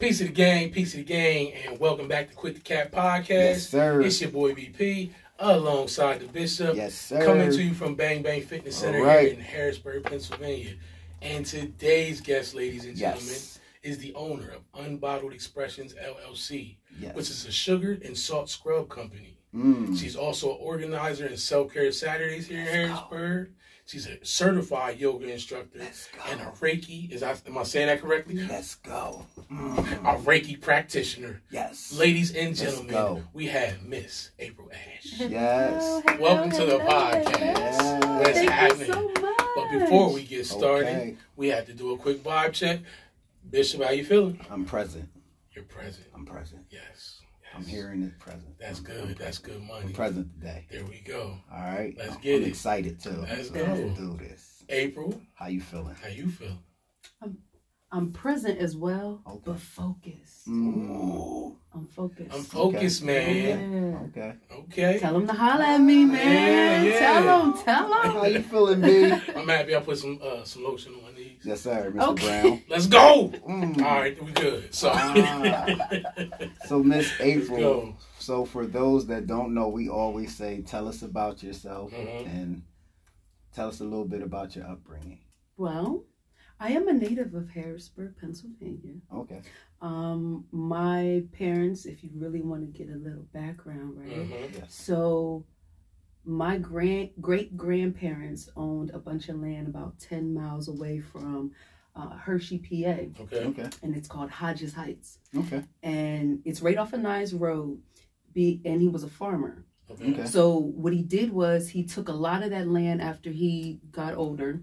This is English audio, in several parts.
Peace of the gang, peace of the gang, and welcome back to Quit the Cat Podcast. Yes, sir. It's your boy BP alongside the Bishop. Yes, sir. Coming to you from Bang Bang Fitness Center All right. here in Harrisburg, Pennsylvania. And today's guest, ladies and gentlemen, Yes. is the owner of UnBottled Expressionz LLC, Yes. which is a sugar and salt scrub company. Mm. She's also an organizer in Self Care Saturdays here in Harrisburg. She's a certified yoga instructor Let's go. and a Reiki. Is I, am I saying that correctly? Let's go. A Mm. Reiki practitioner. Yes. Ladies and Let's gentlemen, go. we have Miss April Ashe. Yes. Hello, Welcome to the hello, podcast. hello. What's Thank happening? you so much. But before we get started, Okay. we have to do a quick vibe check. Bishop, how you feeling? I'm present. You're present. I'm present. Yes. Yes. I'm hearing it present. That's I'm- good. That's good I'm money. present today. There we go. All right. Let's I'm, get I'm it. excited too. Let's So go. Let's do this. April, How you feeling? how you feel? I'm I'm present as well, Okay. but focused. Mm. I'm focused. I'm focused, man. Yeah. Okay. Okay. Tell them to holler at me, man. Yeah, yeah. Tell them. Tell them. How you feeling, B? I'm happy I put some uh, some lotion on my knees. Yes, sir, Mr. Okay. Brown. Let's go. Mm. All right, we good. So, Ah. So, Miss April. So, for those that don't know, we always say, "Tell us about yourself," Mhm. and tell us a little bit about your upbringing. Well, I am a native of Harrisburg, Pennsylvania. Okay. Um, my parents, if you really want to get a little background, right? Mhm. Yes. So, my grand great grandparents owned a bunch of land about 10 miles away from uh, Hershey, PA, Okay. Okay. and it's called Hodges Heights. Okay. And it's right off of Nyes Road. Be, and he was a farmer. Okay. Okay. So, what he did was he took a lot of that land after he got older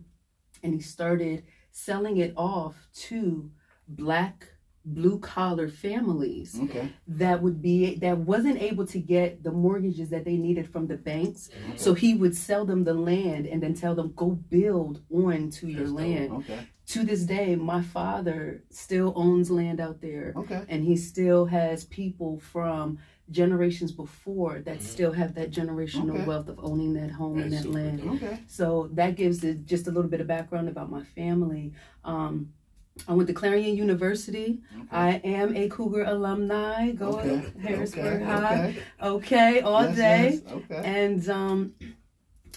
and he started selling it off to black blue collar families Okay. that would be that wasn't able to get the mortgages that they needed from the banks Mhm. so he would sell them the land and then tell them go build on to your That's land Okay. to this day my father still owns land out there Okay. and he still has people from generations before that Mhm. still have that generational Okay. wealth of owning that home and that land. Okay. so that gives it just a little bit of background about my family um, I went to Clarion University. Okay. I am a Cougar alumni. Go Okay. Harrisburg okay. High. Okay. All Yes, day. yes. Okay. And um,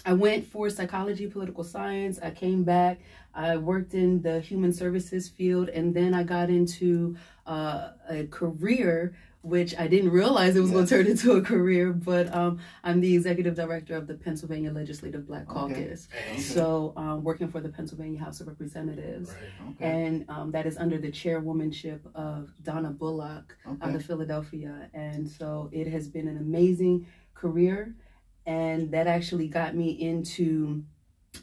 I went for psychology, political science. I came back. I worked in the human services field, and then I got into uh, a career which I didn't realize it was going to turn into a career. But um, I'm the executive director of the Pennsylvania Legislative Black Caucus. Okay. So, um, working for the Pennsylvania House of Representatives. Right. Okay. And um, that is under the chairwomanship of Donna Bullock out Okay. of Philadelphia. And so it has been an amazing career. And that actually got me into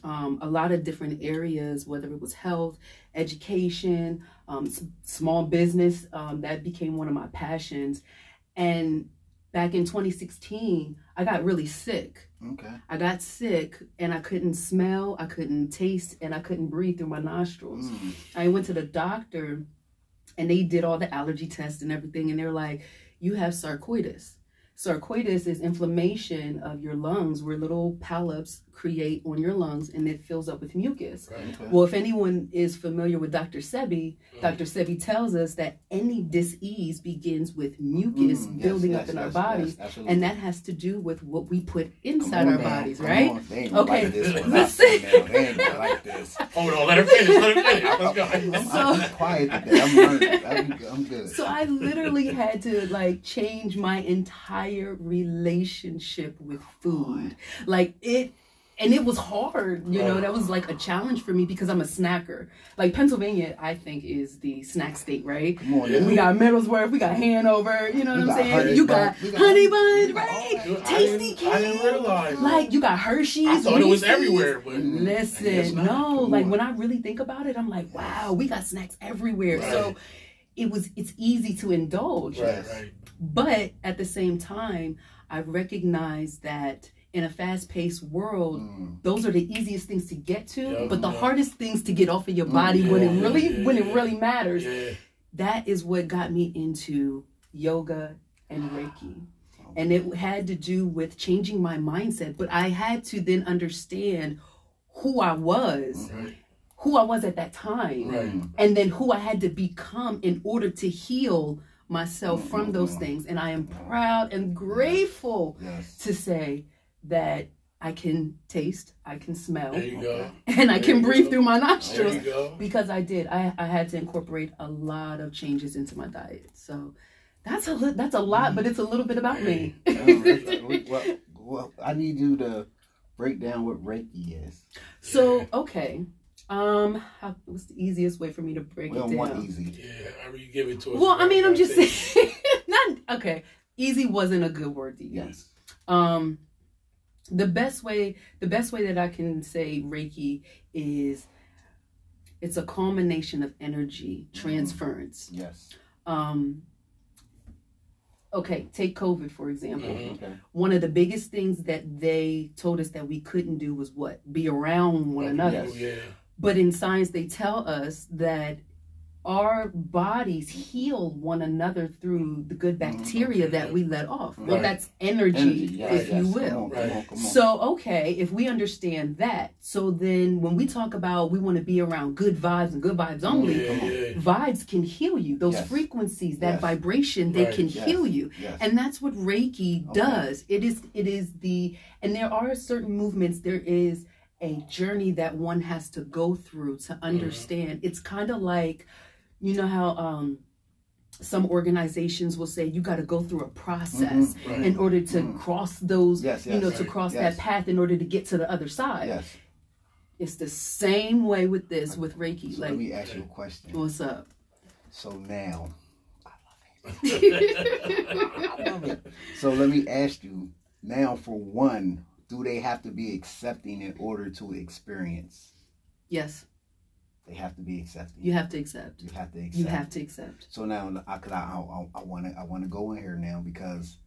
um, a lot of different areas, whether it was health, education, um, s- small business. Um, that became one of my passions. And back in 2016, I got really sick. Okay. I got sick and I couldn't smell, I couldn't taste, and I couldn't breathe through my nostrils. Mm. I went to the doctor and they did all the allergy tests and everything, and they're like, You have sarcoidosis. Sarcoidosis is inflammation of your lungs where little polyps create on your lungs and it fills up with mucus. Right. Okay. Well, if anyone is familiar with Dr. Sebi, Mhm. Dr. Sebi tells us that any disease begins with mucus Mm, building yes, up in our bodies, yes, and that has to do with what we put inside on our now, bodies, come right? on. They ain't gonna Okay, like this listen. Now. They ain't gonna like this. Hold on, let her finish. Let her finish. Let's go. I'm, I'm, So- I'm quiet today. I'm learning. I'm, I'm good. So I literally had to like change my entire relationship with food. Like it and it was hard, you know, that was like a challenge for me because I'm a snacker. Like Pennsylvania, I think is the snack state, right? Come on. Yeah. We got Middleswarth, we got Hanover, you know We what I'm saying? You got we got- honey buns, we right? Tasty didn't, I didn't King. realize. Like you got Hershey's. I thought it was everywhere, but. Listen, no, like on. when I really think about it, I'm like, wow, we got snacks everywhere. Right. So it was it's easy to indulge. right, right. But at the same time, I recognize that in a fast-paced world, Mm. those are the easiest things to get to, Yeah, but the yeah. hardest things to get off of your Mm, body when it really yeah, when it really matters. Yeah. That is what got me into yoga and Reiki. And it had to do with changing my mindset, but I had to then understand who I was Right. who I was at that time Right. Mm. and then who I had to become in order to heal myself from those Mhm. things. And I am proud and grateful Yes. to say that I can taste, I can smell, There you go. and I There can you breathe go. through my There nostrils you go. because I did. I, I had to incorporate a lot of changes into my diet. So that's a li- that's a lot, but it's a little bit about me. well, well, I need you to break down what Reiki is. so okay, um, how, what's the easiest way for me to break We it down? want easy. Yeah, however you give it to us. Well, I mean, I'm just saying. saying. Not okay. Easy wasn't a good word to use. Yes. Um, the best way, the best way that I can say Reiki is, it's a culmination of energy transference. Yes. Um, okay, take COVID for example. Mhm. Okay. One of the biggest things that they told us that we couldn't do was what be around one another. Yes. Yeah. But in science, they tell us that our bodies heal one another through the good bacteria that we let off. Well, that's energy, Energy. Yes, if yes. you Come will. on, come on, come on. So, okay, if we understand that, so then when we talk about we want to be around good vibes and good vibes only, Yeah, come yeah. vibes can heal you. Those Yes. frequencies, that Yes. vibration, they Right. can heal you. And that's what Reiki Okay. does. It is it is the and there are certain movements, there is a journey that one has to go through to Mm-hmm. understand. It's kind of like you know how um some organizations will say you got to go through a process Mhm. Right. in order to Mhm. cross those Yes, you yes, know to cross Yes. that path in order to get to the other side yes. it's the same way with this with reiki So like let me ask you a question. what's up So now, I love it. So let me ask you now. For one, do they have to be accepting in order to experience? yes They have to be accepting. you have to accept You have to accept. you have to accept So now, I uh, cause I I want to I want to go in here now because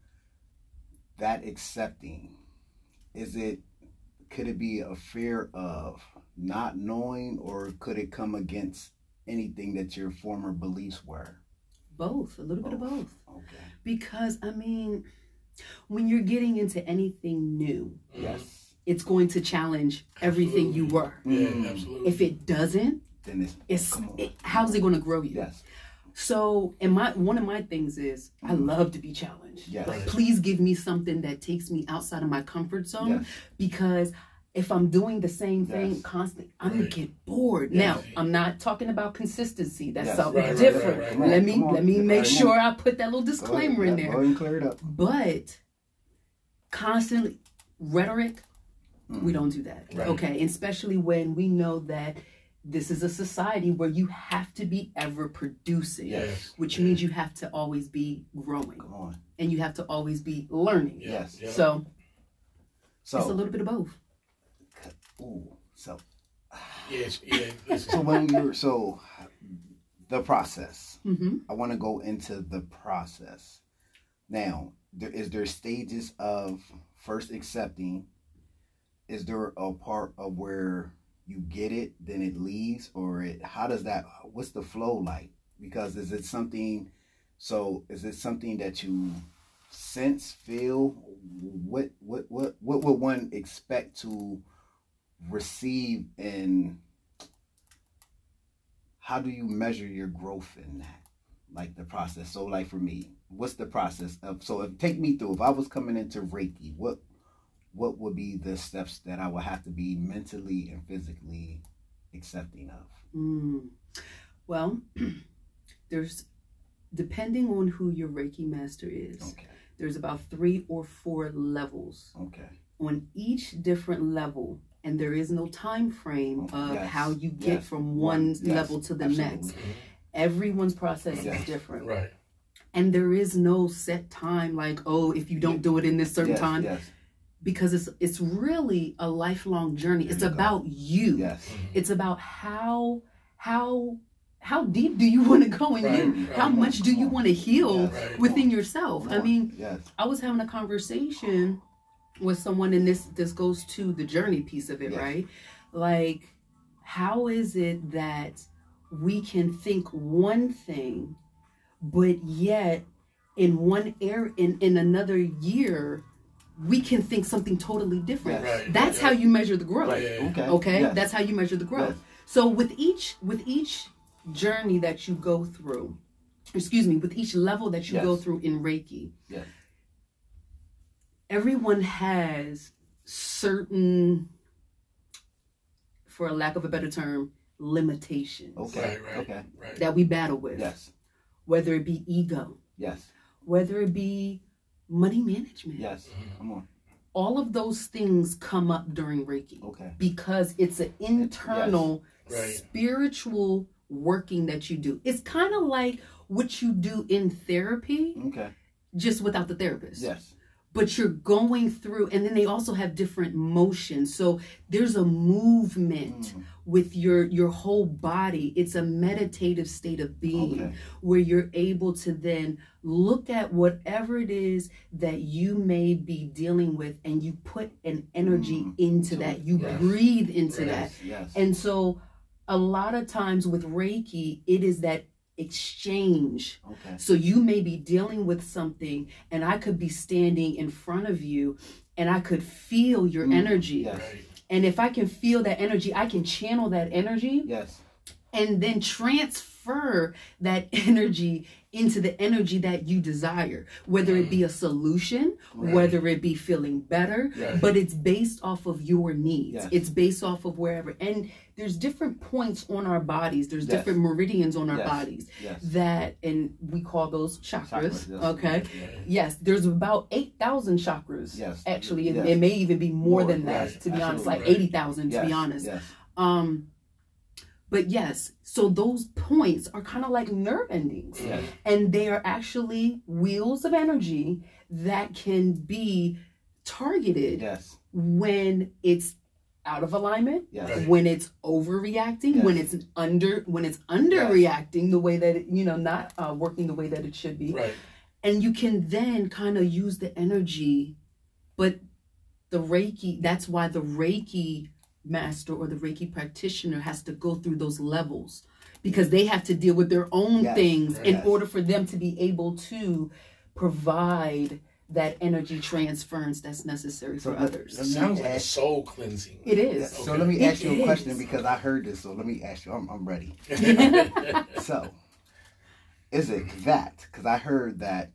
that accepting is it could it be a fear of not knowing or could it come against anything that your former beliefs were? both a little bit of both Okay. because i mean when you're getting into anything new Yes. it's going to challenge everything you were Yeah, absolutely. if it doesn't Then it's it's come on. it, how's it going to grow you yes. so and my one of my things is i Mhm. love to be challenged Yes. like please give me something that takes me outside of my comfort zone Yes. because if I'm doing the same thing Yes. constantly, I'm gonna get bored. Yes. Now, I'm not talking about consistency. That's Yes. something Right, right, different. right, right. Come Let me let me make on. sure I put that little disclaimer in yeah, Go there. and clear it up. But constantly rhetoric, we Mm. don't do that. Right. Okay, and especially when we know that this is a society where you have to be ever producing, Yes. which Yeah. means you have to always be growing Come on. and you have to always be learning. Yeah, Yes. So So, it's a little bit of both. ooh, so Yes, yeah. So when you're so the process. hmm I want to go into the process. Now, there is there stages of first accepting. Is there a part of where you get it, then it leaves, or it? How does that? What's the flow like? Because is it something? So is it something that you sense, feel? What what what what would one expect to receive, and how do you measure your growth in that? like the process. So like for me, what's the process of so if take me through if I was coming into Reiki, what what would be the steps that I would have to be mentally and physically accepting of? Mm. Well, there's depending on who your Reiki master is, Okay. there's about three or four levels Okay. on each different level, and there is no time frame Okay, of yes, how you get yes, from one, one yes, level to the absolutely. next. Everyone's process Yes. is different, Right. and there is no set time like oh if you don't do it in this certain yes, time Yes. Because it's it's really a lifelong journey. There It's you go. about you. Yes. Mm-hmm. It's about how how how deep do you want to go in Right, you? right. How much do you want to heal Yes. Right. within yourself? I Come on. mean, yes. I was having a conversation with someone, and this this goes to the journey piece of it, Yes. right? Like, how is it that we can think one thing, but yet in one air in in another year, we can think something totally different. Right. That's yeah. how you measure the growth. Right. Yeah. Okay. Okay, Yes. that's how you measure the growth. Yes. So with each with each journey that you go through, excuse me, with each level that you go through in Reiki, Yes. everyone has certain, for a lack of a better term, limitations Okay. Right, right. Okay. Right. that we battle with. Yes. Whether it be ego, Yes. whether it be money management. Yes. Come on. All of those things come up during Reiki Okay. because it's an internal Right. spiritual working that you do. It's kind of like what you do in therapy, Okay. just without the therapist. Yes. But you're going through, and then they also have different motions. So there's a movement Mm. with your your whole body. It's a meditative state of being Okay. where you're able to then look at whatever it is that you may be dealing with, and you put an energy Mm. into So, that. You yes. breathe into that. Yes. Yes. And so a lot of times with Reiki, it is that exchange. okay. So you may be dealing with something, and I could be standing in front of you, and I could feel your Mm, energy. yes. And if I can feel that energy, I can channel that energy Yes. and then transfer that energy into the energy that you desire, whether it be a solution, Right. whether it be feeling better, but it's based off of your needs. Yes. It's based off of wherever. And there's different points on our bodies, there's Yes. different meridians on our bodies that, and we call those chakras. Chakras, yes. Okay. Yes, there's about 8,000 chakras. Yes. Actually, it, it may even be more, More, than that, to be honest, like Absolutely. 80,000 to be honest. Um, but yes, so those points are kind of like nerve endings, Yes. and they are actually wheels of energy that can be targeted Yes. when it's out of alignment, Yes. When it's overreacting, when it's under when it's underreacting the way that it, you know not uh, working the way that it should be, Right. and you can then kind of use the energy, but the Reiki. That's why the Reiki master or the Reiki practitioner has to go through those levels because they have to deal with their own Yes, things in order for them to be able to provide that energy transference that's necessary for So let- others. let me Sounds like a ask- soul cleansing. It is. Yeah, is. So let me It ask you a question is. because I heard this. So let me ask you. I'm, I'm ready. So, is it that? Because I heard that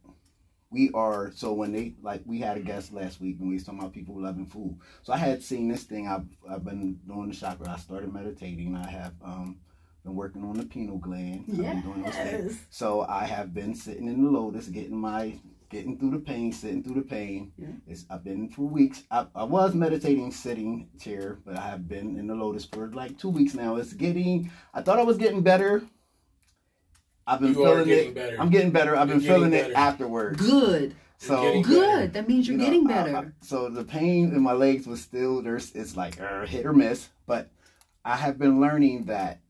we are. So when they like, we had a guest last week and we was talking about people loving food. So I had seen this thing. I've I've been doing the chakra. I started meditating. I have um been working on the pineal gland. I've doing those things. Yes. So I have been sitting in the lotus, getting my getting through the pain, sitting through the pain. Yeah. It's, I've been for weeks. I, I was meditating sitting chair, but I have been in the lotus for like two weeks now. It's getting. I thought I was getting better. I've been You are feeling getting it. better. I'm getting better. I've You're been feeling getting it better. afterwards. Good. So getting Good. That means you're you know, getting I- better. I- so the pain in my legs was still there's. It's like uh, hit or miss, but I have been learning that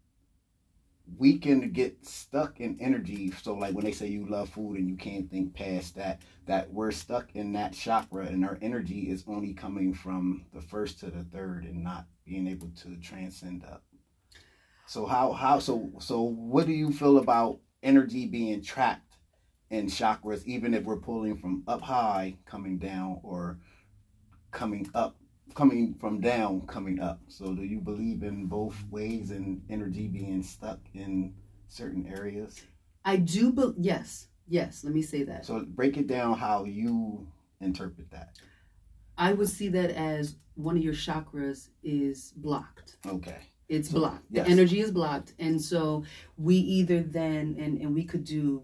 we can get stuck in energy. So like when they say you love food and you can't think past that, that we're stuck in that chakra and our energy is only coming from the first to the third and not being able to transcend up. So how how so so what do you feel about energy being trapped in chakras, even if we're pulling from up high coming down or coming up coming from down coming up. So do you believe in both ways and energy being stuck in certain areas? I do, but yes, yes. Let me say that. So break it down how you interpret that. I would see that as one of your chakras is blocked. Okay. It's blocked. yes. The energy is blocked, and so we either then and and we could do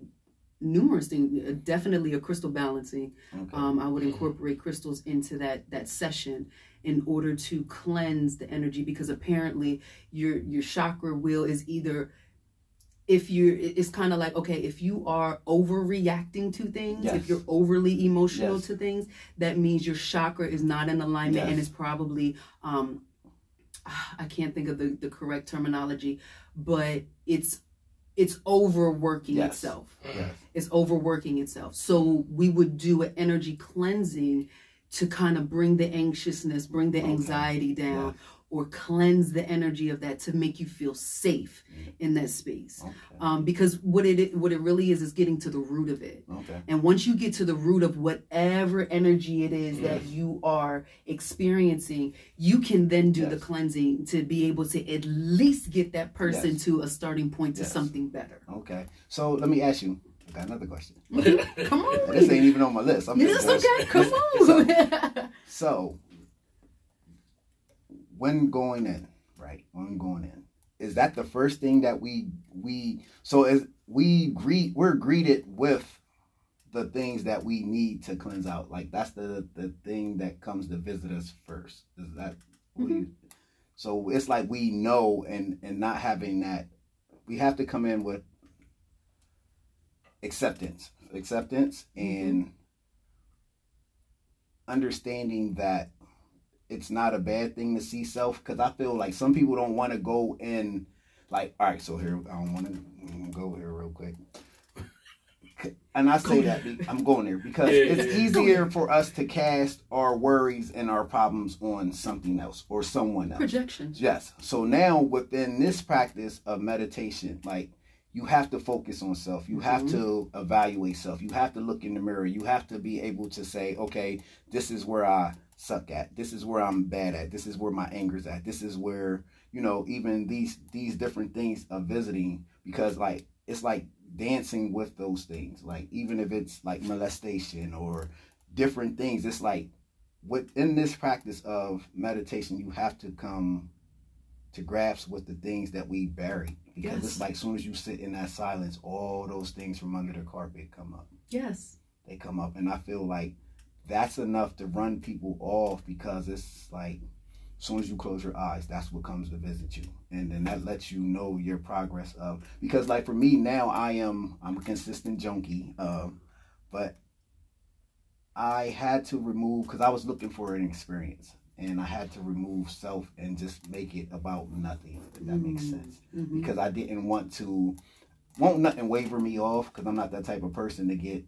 numerous things. uh, Definitely a crystal balancing. Okay. Um, I would incorporate crystals into that that session in order to cleanse the energy because apparently your your chakra wheel is either if you're it's kind of like okay if you are overreacting to things Yes. if you're overly emotional Yes. to things that means your chakra is not in alignment and it's probably um i can't think of the, the correct terminology but it's it's overworking Yes. itself yes. is overworking itself. So we would do an energy cleansing to kind of bring the anxiousness, bring the Okay. anxiety down, or cleanse the energy of that to make you feel safe in that space. Okay. Um, because what it what it really is is getting to the root of it. Okay. And once you get to the root of whatever energy it is that you are experiencing, you can then do the cleansing to be able to at least get that person Yes. to a starting point to Yes. something better. Okay. So let me ask you. Got another question. Come on. This ain't even on my list. I'm It's just okay. Come on. So, when going in, right? When going in, is that the first thing that we we so as we greet we're greeted with the things that we need to cleanse out. Like that's the the thing that comes to visit us first. Is that do mm-hmm. you, so it's like we know and and not having that we have to come in with acceptance acceptance mm-hmm. and understanding that it's not a bad thing to see self because I feel like some people don't want to go in like all right so here I don't want to go here real quick and I say that I'm going there because Yeah, it's yeah, yeah. easier for us to cast our worries and our problems on something else or someone else Projections. Yes. So now within this practice of meditation, like you have to focus on self. You have Mhm. to evaluate self. You have to look in the mirror. You have to be able to say, okay, this is where I suck at. This is where I'm bad at. This is where my anger's at. This is where, you know, even these these different things of visiting because like it's like dancing with those things. Like even if it's like molestation or different things, it's like within this practice of meditation, you have to come to grasp with the things that we bury. Because Yes. it's like as soon as you sit in that silence, all those things from under the carpet come up. Yes. They come up. And I feel like that's enough to run people off because it's like as soon as you close your eyes, that's what comes to visit you. And then that lets you know your progress of because like for me now I am I'm a consistent junkie. Um, but I had to remove because I was looking for an experience and I had to remove self and just make it about nothing, if that makes Mm. sense. Mhm. Because I didn't want to won't nothing waver me off because I'm not that type of person to get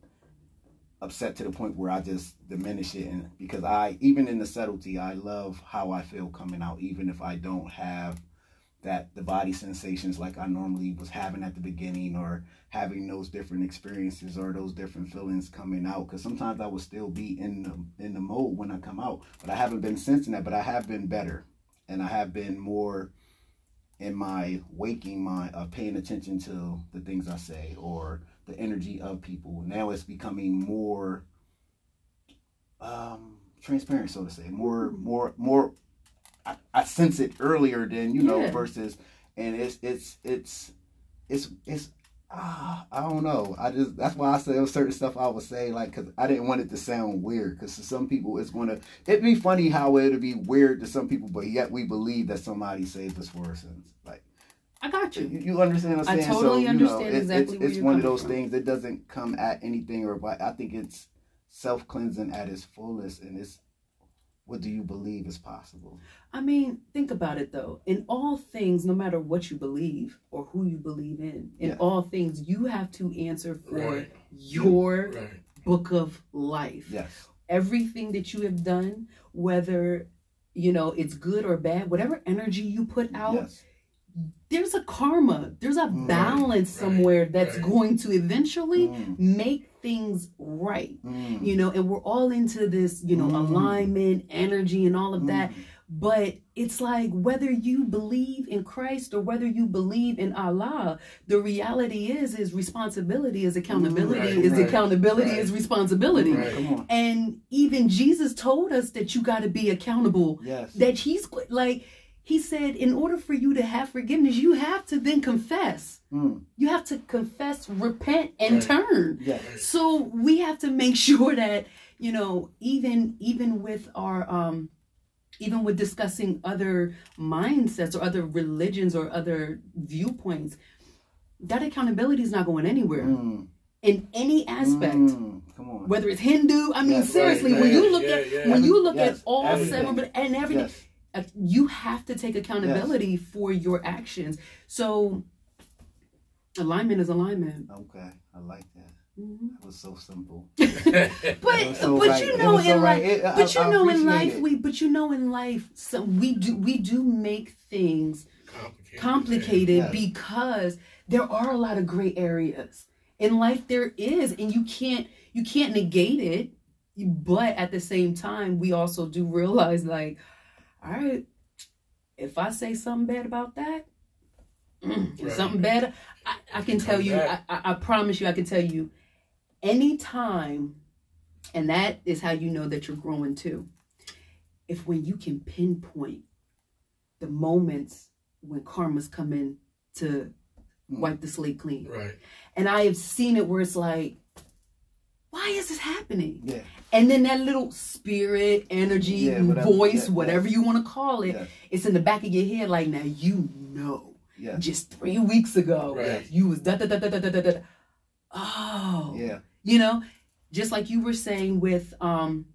upset to the point where I just diminish it. And because I even in the subtlety I love how I feel coming out even if I don't have that the body sensations like I normally was having at the beginning or having those different experiences or those different feelings coming out. Because sometimes I will still be in the in the mode when I come out but I haven't been sensing that but I have been better. And I have been more in my waking mind of paying attention to the things I say or the energy of people. Now it's becoming more um transparent, so to say. More more more I, I sense it earlier than, you know, Yeah. versus and it's it's it's it's it's ah, I don't know. I just that's why I say there was certain stuff I would say like because I didn't want it to sound weird because to some people it's gonna it'd be funny how it'd be weird to some people, but yet we believe that somebody saved us for our sins. Like I got you, you. you understand what I'm I saying? totally so, you understand know, it- exactly it's, where it's you're one of those from. things that doesn't come at anything or but I think it's self cleansing at its fullest and it's what do you believe is possible? I mean, think about it though. In all things, no matter what you believe or who you believe in, in Yeah. all things, you have to answer for Right. your Right. book of life. Yes. Everything that you have done, whether you know it's good or bad, whatever energy you put out, Yes. There's a karma, there's a Right, balance right, somewhere that's right. going to eventually Mm, make things right. mm, You know, and we're all into this, you know, Mm. alignment, energy, and all of that. mm. But it's like whether you believe in Christ or whether you believe in Allah, the reality is is responsibility is accountability Right, is right, accountability right. is responsibility. Right. And even Jesus told us that you got to be accountable. Yes. That he's like he said in order for you to have forgiveness, you have to then confess. Mm, You have to confess, repent and Right. turn. yes. So we have to make sure that you know, even even with our um, even with discussing other mindsets or other religions or other viewpoints, that accountability is not going anywhere Mm, in any aspect. mm, come on. Whether it's Hindu, I mean, Yes, seriously, right, when you yeah, look yeah, at yeah. when you look at all seven and everything, Yes. Uh, you have to take accountability for your actions. So Alignment is alignment. Okay, I like that. Mhm. That was so simple. But so but right. you know was so in right. life, It- I- but you I know in life it. we but you know in life so we do we do make things complicated. complicated Yes. because there are a lot of gray areas in life there is and you can't you can't negate it but at the same time we also do realize like all right if i say something bad about that Right. something bad I, I can tell you I. I, promise you i can tell you anytime and that is how you know that you're growing too if when you can pinpoint the moments when karma's come in to wipe the slate clean. Right. And I have seen it where it's like, why is this happening? Yeah. And then that little spirit, energy, Yeah, whatever. voice, Yeah, whatever yeah. you want to call it, it's in the back of your head. Like now you know, Yes. just three weeks ago, Right. you was da da da da da da da. da. Oh, Yeah. you know, just like you were saying with um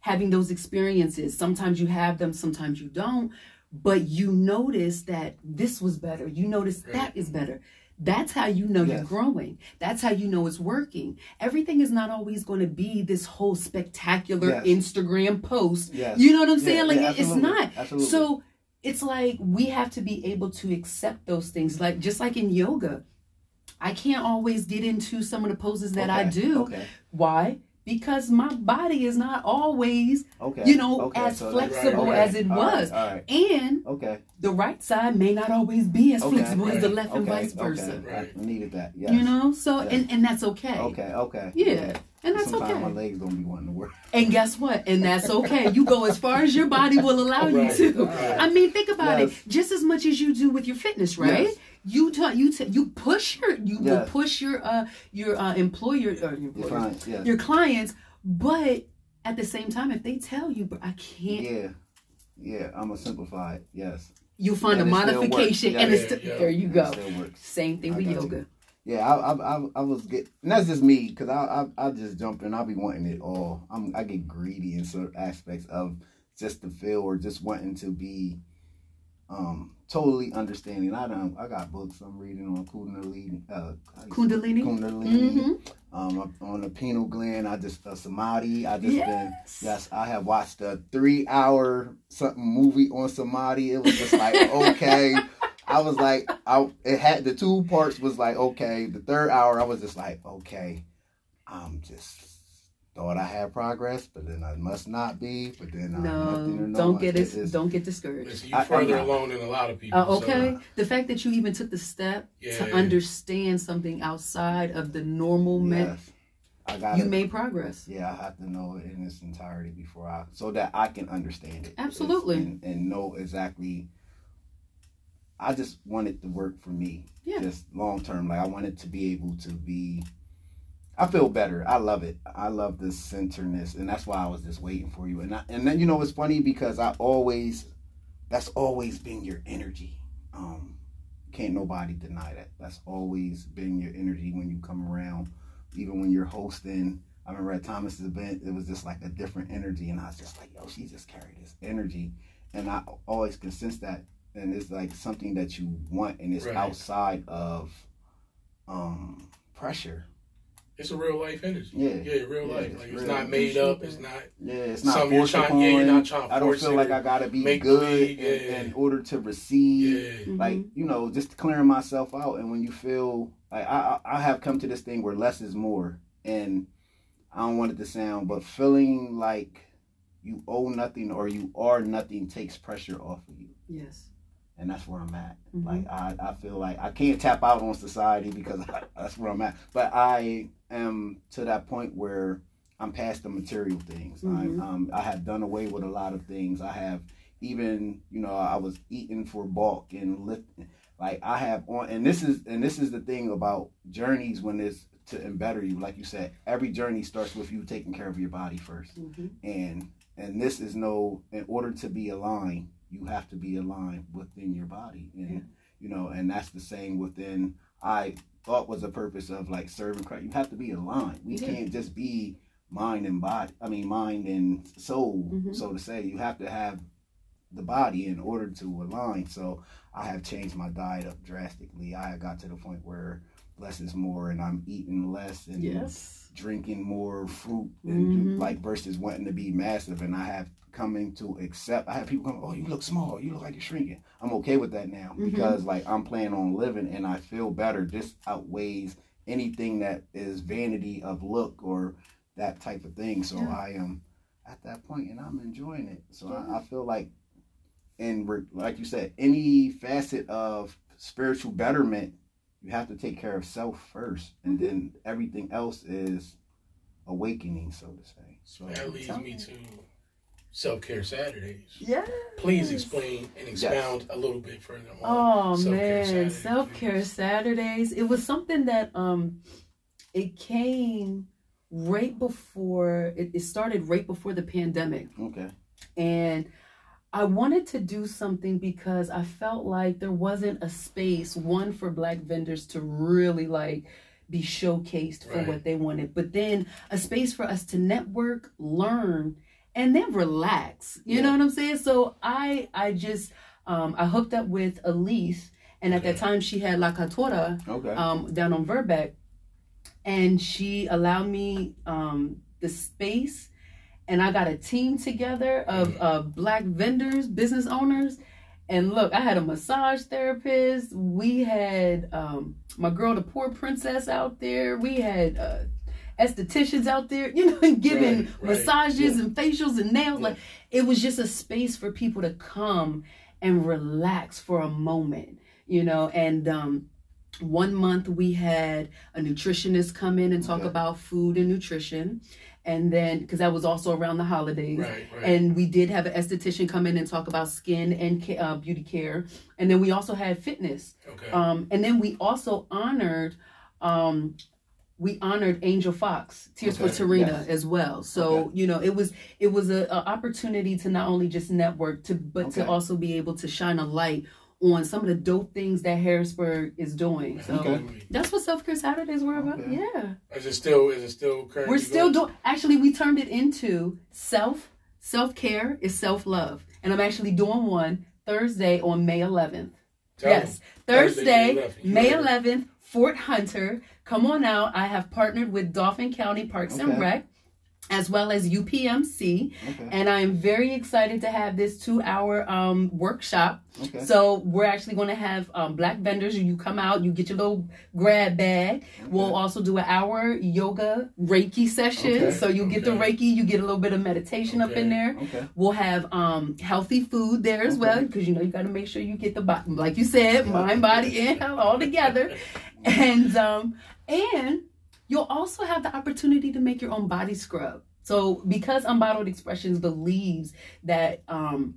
having those experiences. Sometimes you have them, sometimes you don't. But you notice that this was better. You notice Right. that is better. That's how you know you're growing. That's how you know it's working. Everything is not always going to be this whole spectacular Yes. Instagram post. Yes. You know what I'm saying? like it- it's not. Absolutely. So it's like we have to be able to accept those things. Like just like in yoga, I can't always get into some of the poses that I do. Okay. Why? Because my body is not always, Okay. you know, okay. as so flexible right, as it all was. Right. And Okay. the right side may not always be as Okay. flexible as the left and vice versa. Okay. Right. I needed that. Yes. You know? So Yes. and, and that's okay. Okay. Okay. Yeah. And that's Sometimes my legs don't be wanting to work. And guess what? And that's okay. You go as far as your body will allow you to. I mean, think about Yes. it. Just as much as you do with your fitness, right? You t- you t- you push your you will Yes. push your uh your uh employer or your, You're employers, fine. Yes. your clients, but at the same time, if they tell you, but I can't, Yeah. Yeah. I'm gonna simplify it. Yes. you'll find And a it still works. modification, Yeah, and it's yeah, st- yeah. there you go. Same thing I with got you. yoga. Yeah, I, I, I, I was get, and that's just me because I, I, I just jump in. I'll be wanting it all. I'm, I get greedy in certain aspects of just the feel or just wanting to be, um, totally understanding. I don't. I got books I'm reading on Kundalini, uh, Kundalini? Kundalini. Mm-hmm. Um, on the pineal gland. I just uh, samadhi. I just been. Yes. Yes, I have watched a three hour something movie on samadhi. It was just like okay. I was like, I it had the two parts was like okay. The third hour, I was just like okay. I'm just thought I had progress, but then I must not be. But then I'm nothing or No, no don't get It it. is- Don't get discouraged. Listen, you're I- I further know. along than a lot of people. Uh, so- okay, the fact that you even took the step Yeah. to understand something outside of the normal man, Yes, I got you it. made progress. Yeah, I have to know it in its entirety before I, so that I can understand it. Absolutely. and, and know exactly. I just want it to work for me. Yeah. Just long term, like I want it to be able to be. I feel better. I love it. I love this centerness, and that's why I was just waiting for you. And I, and then you know it's funny because I always, that's always been your energy. Um, can't nobody deny that. That's always been your energy when you come around, even when you're hosting. I remember at Thomas's event, it was just like a different energy, and I was just like, yo, she just carried this energy, and I always can sense that, and it's like something that you want, and it's Right. outside of um pressure. It's a real life energy. Yeah. Yeah, real Yeah, life. it's Like it's not made up. It's not. Yeah, it's not Something you're forced trying- yeah, you're not trying to I don't force feel it like I gotta be make good believe, in, in order to receive. Yeah. Like Mhm. you know, just clearing myself out, and when you feel like I, I, I have come to this thing where less is more, and I don't want it to sound, but feeling like you owe nothing or you are nothing takes pressure off of you, yes. and that's where I'm at. Mhm. Like I, I feel like I can't tap out on society because that's where I'm at. But I am to that point where I'm past the material things. Mhm. I um I have done away with a lot of things. I have even you know I was eating for bulk and lifting. Like I have on, and this is and this is the thing about journeys when it's to embetter you. Like you said, every journey starts with you taking care of your body first hmm and and this is no in order to be aligned you have to be aligned within your body and Yeah. you know and that's the same within i thought was a purpose of like serving christ you have to be aligned we Yeah. can't just be mind and body i mean mind and soul Mhm. so to say you have to have the body in order to align so i have changed my diet up drastically i got to the point where less is more, and I'm eating less and Yes. drinking more fruit, and Mhm. like versus wanting to be massive. And I have coming to accept. I have people come, oh, you look small, you look like you're shrinking. I'm okay with that now Mhm. because like I'm planning on living, and I feel better. This outweighs anything that is vanity of look or that type of thing. So Yeah. I am at that point, and I'm enjoying it. So Yeah. I, I feel like, and like you said, any facet of spiritual betterment, you have to take care of self first, and Mm-hmm. then everything else is awakening, so to say. So That leads me to self care Saturdays. Yeah. Please explain and expound a little bit further on. Oh Self-Care man, Saturdays, self care. Saturdays. It was something that um, it came right before it, it started right before the pandemic, okay, and I wanted to do something because I felt like there wasn't a space one for Black vendors to really like be showcased for Right. what they wanted, but then a space for us to network, learn, and then relax. You Yeah. know what I'm saying? So I I just um, I hooked up with Elise, and at that time she had La Catora okay, um, down on Verbeke, and she allowed me um, the space, and I got a team together of uh, black vendors, business owners, and look, I had a massage therapist. We had um, my girl, the poor princess, out there. We had uh, estheticians out there, you know, giving Right, right, massages and facials and nails. Yeah. Like it was just a space for people to come and relax for a moment, you know. And um, one month we had a nutritionist come in and talk Okay. about food and nutrition, and then because that was also around the holidays. Right, right. And we did have an esthetician come in and talk about skin and uh, beauty care, and then we also had fitness. okay. Um, and then we also honored, um, we honored Angel Fox, Tears for Tarina yes. as well. So you know, it was it was a, a opportunity to not only just network to, but to also be able to shine a light on some of the dope things that Harrisburg is doing. So Okay. That's what Self Care Saturdays were about. Okay. Yeah, Is it still? Is it still currently? we're still doing. Actually, we turned it into self self care is self love, and I'm actually doing one Thursday on May 11th. Tell yes, them. Thursday, Thursday, May 11th. You May heard it. 11th, Fort Hunter. Come on out. I have partnered with Dauphin County Parks and Rec, as well as UPMC, okay, and I am very excited to have this two-hour um, workshop. okay. So we're actually going to have um, black vendors. You come out, you get your little grab bag. We'll also do an hour yoga Reiki session. Okay. So you get the Reiki, you get a little bit of meditation up in there. Okay. We'll have um, healthy food there as Okay. well because you know you got to make sure you get the body, like you said, mind, body, and health all together. And um, and you'll also have the opportunity to make your own body scrub. So because UnBottled Expressionz believes that um,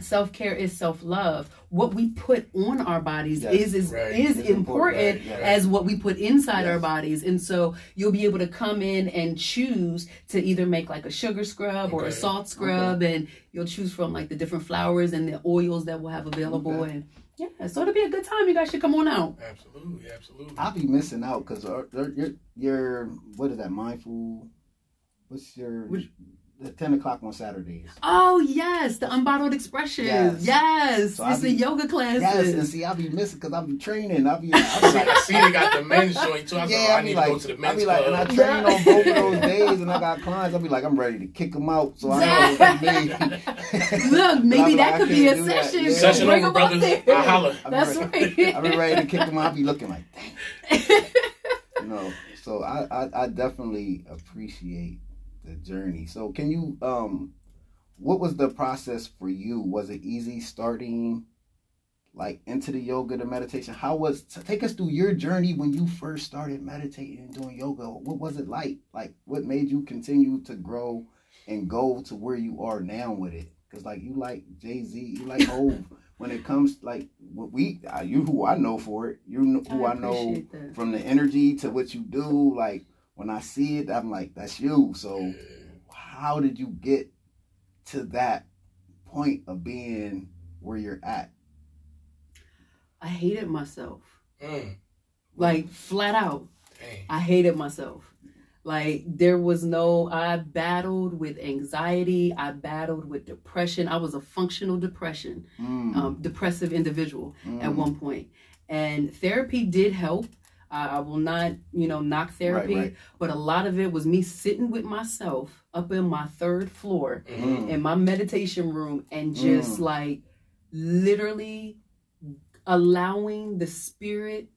self care is self love, what we put on our bodies Yes. is is, Right. is It's important, important, right, as what we put inside our bodies. And so you'll be able to come in and choose to either make like a sugar scrub or a salt scrub, and you'll choose from like the different flowers and the oils that we'll have available. Okay. And yeah, so it'll be a good time. You guys should come on out. Absolutely, absolutely. I'll be missing out because uh, your your what is that mindful? What's your Which- the ten o'clock on Saturdays? Oh yes, the UnBottled Expressionz. Yes, Yes. So it's I the yoga classes. Yes, and see, I'll be missing because I'll be training. I'll be, I'll be I like, see they got the men's joint too. I was yeah, like, oh, I need be to go to the I'll men's be like, and I club. train on both of those days, and I got clients. I'll be like, I'm ready to kick them out. So I know what you mean. Look, maybe I'll that like, could be a can't do that. session. Yeah. Session Bring over, them brothers. there. I holla. I'll That's ready- right. I'll be ready to kick them out. I'll be looking like, dang. You know, so I, I, I definitely appreciate the journey. So can you um what was the process for you? Was it easy starting like into the yoga, the meditation? How was take us through your journey when you first started meditating and doing yoga? What was it like? Like what made you continue to grow and go to where you are now with it? Cause like you like Jay Z, you like Hov. when it comes like what we, uh, you who I know for it, you know who I, know that. from the energy to what you do. Like when I see it, I'm like, that's you. So how did you get to that point of being where you're at? I hated myself. Mm, Like flat out. dang. I hated myself. Like there was no I battled with anxiety, I battled with depression. I was a functional depression, Mm, um, depressive individual mm, at one point. And therapy did help. I, I will not, you know, knock therapy, right. but a lot of it was me sitting with myself up in my third floor Mhm. in my meditation room and just Mm. like literally allowing the spirit,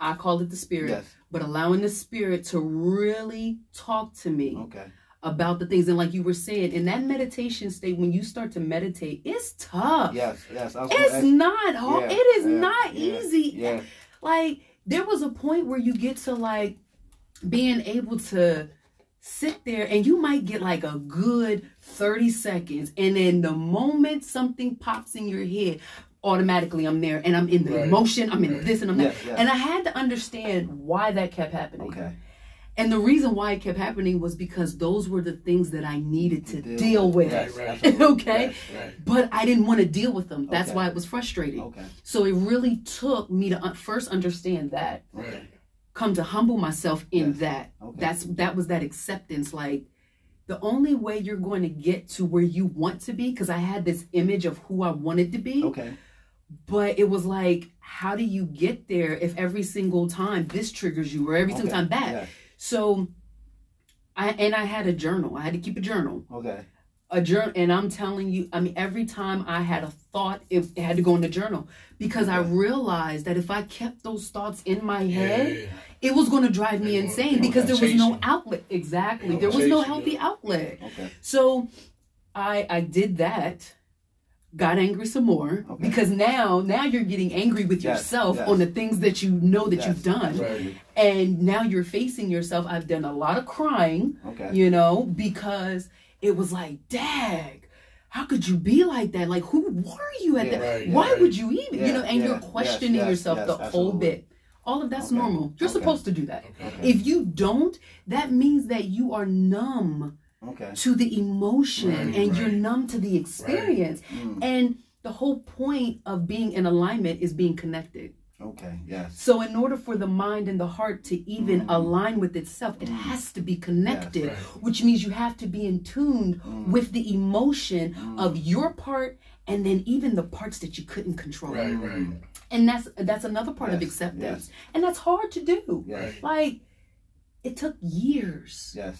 I call it the spirit, Yes. but allowing the spirit to really talk to me Okay. about the things. And like you were saying, in that meditation state, when you start to meditate, it's tough. Yes. Yes. I was It's ask- not hard. Yeah, it is yeah, not yeah, easy. Yeah. Like there was a point where you get to like being able to sit there and you might get like a good 30 seconds and then the moment something pops in your head automatically I'm there and I'm in the Right. emotion I'm in Right. this and I'm that. Yes. and I had to understand why that kept happening okay. And the reason why it kept happening was because those were the things that I needed to Deal deal with. with Right, right. Okay. Right. but I didn't want to deal with them that's Okay. why it was frustrating Okay. so it really took me to first understand that come to humble myself in Yes. that. Okay. That's that was that acceptance. Like the only way you're going to get to where you want to be, because I had this image of who I wanted to be, Okay. but it was like, how do you get there if every single time this triggers you or every single Okay. time that? Yes. So I and I had a journal. I had to keep a journal. Okay. A journal and I'm telling you, I mean, every time I had a thought, it, it had to go in the journal because I realized that if I kept those thoughts in my head, Yeah. it was going to drive me were- insane because there was no outlet. Exactly, there was no healthy outlet. Okay. So, I I did that. Got angry some more Okay. because now now you're getting angry with Yes, yourself yes. on the things that you know that Yes, you've done, absolutely. and now you're facing yourself. I've done a lot of crying, Okay. you know, because it was like, dag, how could you be like that? Like, who were you at Yeah, that? right, Why right. would you even, you know? And yeah, you're questioning yourself the whole bit. All of that's Okay, normal. You're supposed to do that. If you don't, that means that you are numb Okay. to the emotion Right, and you're numb to the experience. Mm. And the whole point of being in alignment is being connected. Okay. Yes. So, in order for the mind and the heart to even Mm. align with itself, it has to be connected, Right. which means you have to be in tune Mm. with the emotion of your part and then even the parts that you couldn't control. Right. Right. And that's that's another part of acceptance. yes. And that's hard to do. Yes. Like it took years. Yes.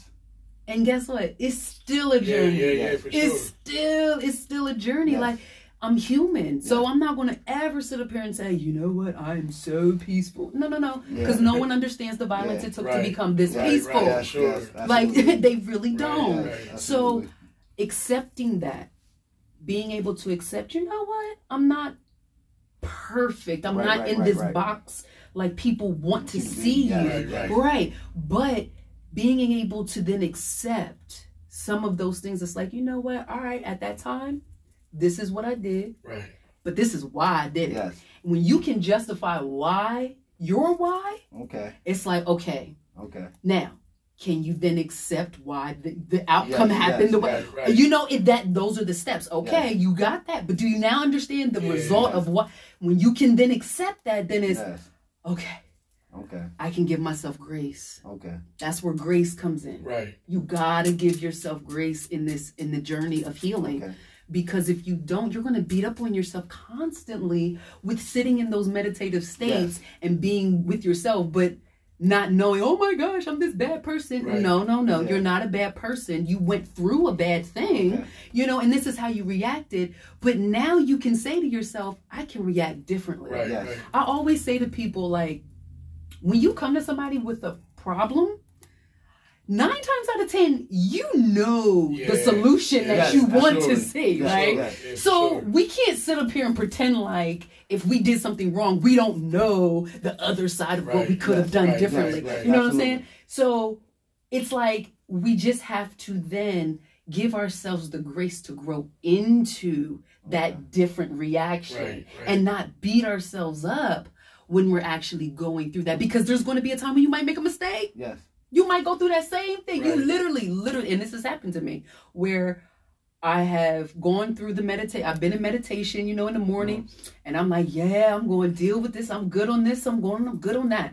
And guess what? It's still a journey. Yeah. Yeah. For It's sure. still it's still a journey. Yes. Like I'm human, so Yes. I'm not going to ever sit up here and say, you know what, I'm so peaceful. No, no, no, Yeah. because no one understands the violence Yeah. it took Right. to become this Right, peaceful. right. Yes. Sure. Yes. Like they really don't. right. So accepting that, being able to accept, you know what, I'm not perfect. I'm Right, not right, in right, this right. box like people want to see being- you. yes, Right. Right. But being able to then accept some of those things, it's like, you know what? All right, at that time, this is what I did, Right. but this is why I did it. Yes. When you can justify why, your why, Okay. it's like, okay, Okay. now, can you then accept why the, the outcome Yes, happened yes, the way Right. Right. you know it that those are the steps okay Yes. you got that but do you now understand the Yeah. result of what when you can then accept that then it's okay Okay. i can give myself grace Okay. that's where grace comes in Right. you gotta give yourself grace in this in the journey of healing Okay. because if you don't you're going to beat up on yourself constantly with sitting in those meditative states and being with yourself but not knowing oh my gosh i'm this bad person Right. no no no Yeah. you're not a bad person you went through a bad thing Okay. you know and this is how you reacted but now you can say to yourself i can react differently Right. Yes. Right. I always say to people like when you come to somebody with a problem, nine times out of ten, you know the Yeah. solution that Yes, you want to see, Yes, right? yes. Yeah, So sure. we can't sit up here and pretend like if we did something wrong, we don't know the other side of what we could have done right, differently. right, right. You know what I'm saying? So it's like we just have to then give ourselves the grace to grow into that different reaction Right, right. and not beat ourselves up when we're actually going through that. Because there's going to be a time when you might make a mistake. Yes. you might go through that same thing. You literally literally and this has happened to me where i have gone through the meditate i've been in meditation you know in the morning and i'm like yeah i'm going to deal with this. I'm good on this. I'm going i'm good on that.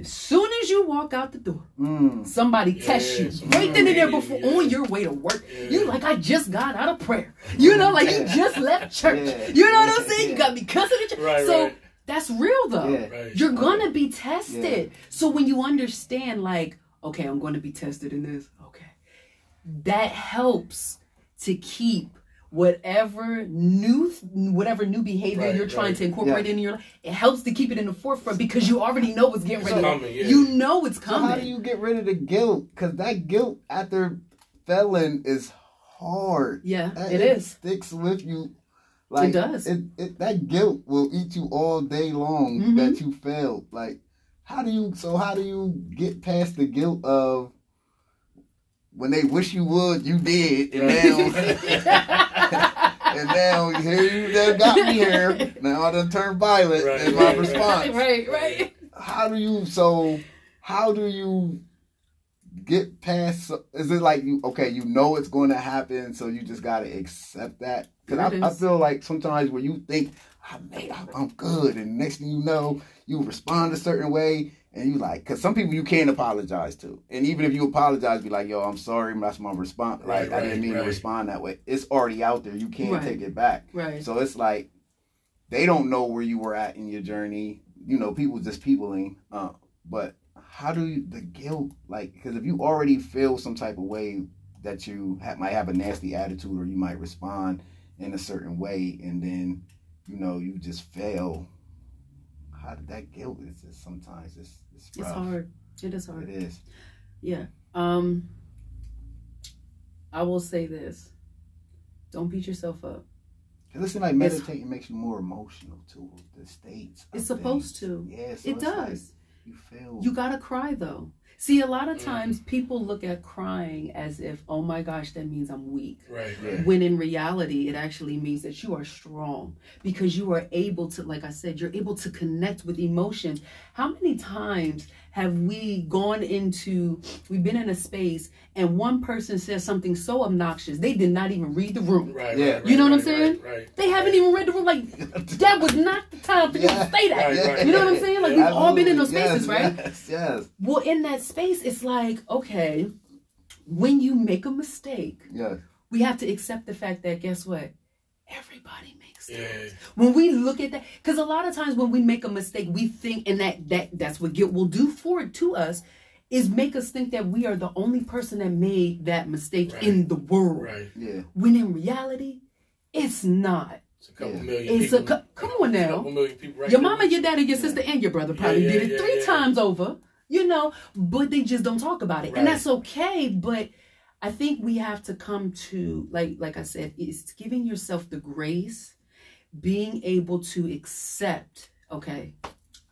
As soon as you walk out the door Mm. somebody Yeah, tests you right then and there before yeah. on your way to work. Yeah. you like i just got out of prayer. You know like you just left church. You know what i'm saying? You got me cussing at you Right, so right. That's real though. Yeah. Right. You're gonna be tested. So when you understand, like, okay, I'm gonna be tested in this, okay, that helps to keep whatever new whatever new behavior Right, you're trying right. to incorporate Yeah. into your life. It helps to keep it in the forefront because you already know what's getting It's ready. coming, yeah. You know it's So coming. how do you get rid of the guilt? Because that guilt after felon is hard. yeah, That- it is. sticks with you. Like, does. It, it, that guilt will eat you all day long Mhm. that you failed. Like, how do you? So how do you get past the guilt of when they wish you would, you did, and now and now here you done got me here. Now I done turned violent Right, in my right, right. response. right, right. How do you? So how do you? Get past. Is it like you? Okay, you know it's going to happen, so you just gotta accept that. Because I, I feel like sometimes when you think I made, I'm- I'm good, and next thing you know, you respond a certain way, and you like, because some people you can't apologize to, and even if you apologize, be like, yo, I'm sorry, that's my response. Like Right, I didn't right, mean to respond that way. It's already out there. You can't Right. take it back. Right. So it's like they don't know where you were at in your journey. You know, people just peopling. Uh, but how do you the guilt like? Because if you already feel some type of way that you ha- might have a nasty attitude or you might respond in a certain way, and then you know you just fail. How did that guilt is just sometimes it's it's, It's hard. It is hard. It is. Yeah. Um I will say this. Don't beat yourself up. It's like meditating makes you more emotional too. The states. It's supposed things. to. Yeah, so It it's like does. you feel. You gotta cry though. See, a lot of times people look at crying as if, oh my gosh, that means I'm weak. Right, right. When in reality, it actually means that you are strong because you are able to, like I said, you're able to connect with emotions. How many times have we gone into, we've been in a space and one person says something so obnoxious, they did not even read the room. Right, Yeah. right, You know what I'm saying? Right, right. They haven't even read the room. Like, that was not the time for you Yeah. to say that. Right, right, You know what I'm saying? Like, Yeah. we've all been in those spaces, yes, right? Yes, yes, Well, in that space, it's like, okay, when you make a mistake, yes. we have to accept the fact that guess what? Everybody makes Yeah. When we look at that, because a lot of times when we make a mistake, we think, and that that that's what guilt will do for it to us, is make us think that we are the only person that made that mistake Right. in the world. Right. Yeah. When in reality, it's not. It's a couple Yeah. million It's a people. cou- come on It's a now. couple million people right your there. mama, your daddy, your sister, and your brother probably Yeah, did yeah, it three yeah, yeah. times over, you know, but they just don't talk about it. Right. And that's okay. But I think we have to come to, like, like I said, it's giving yourself the grace, being able to accept, okay,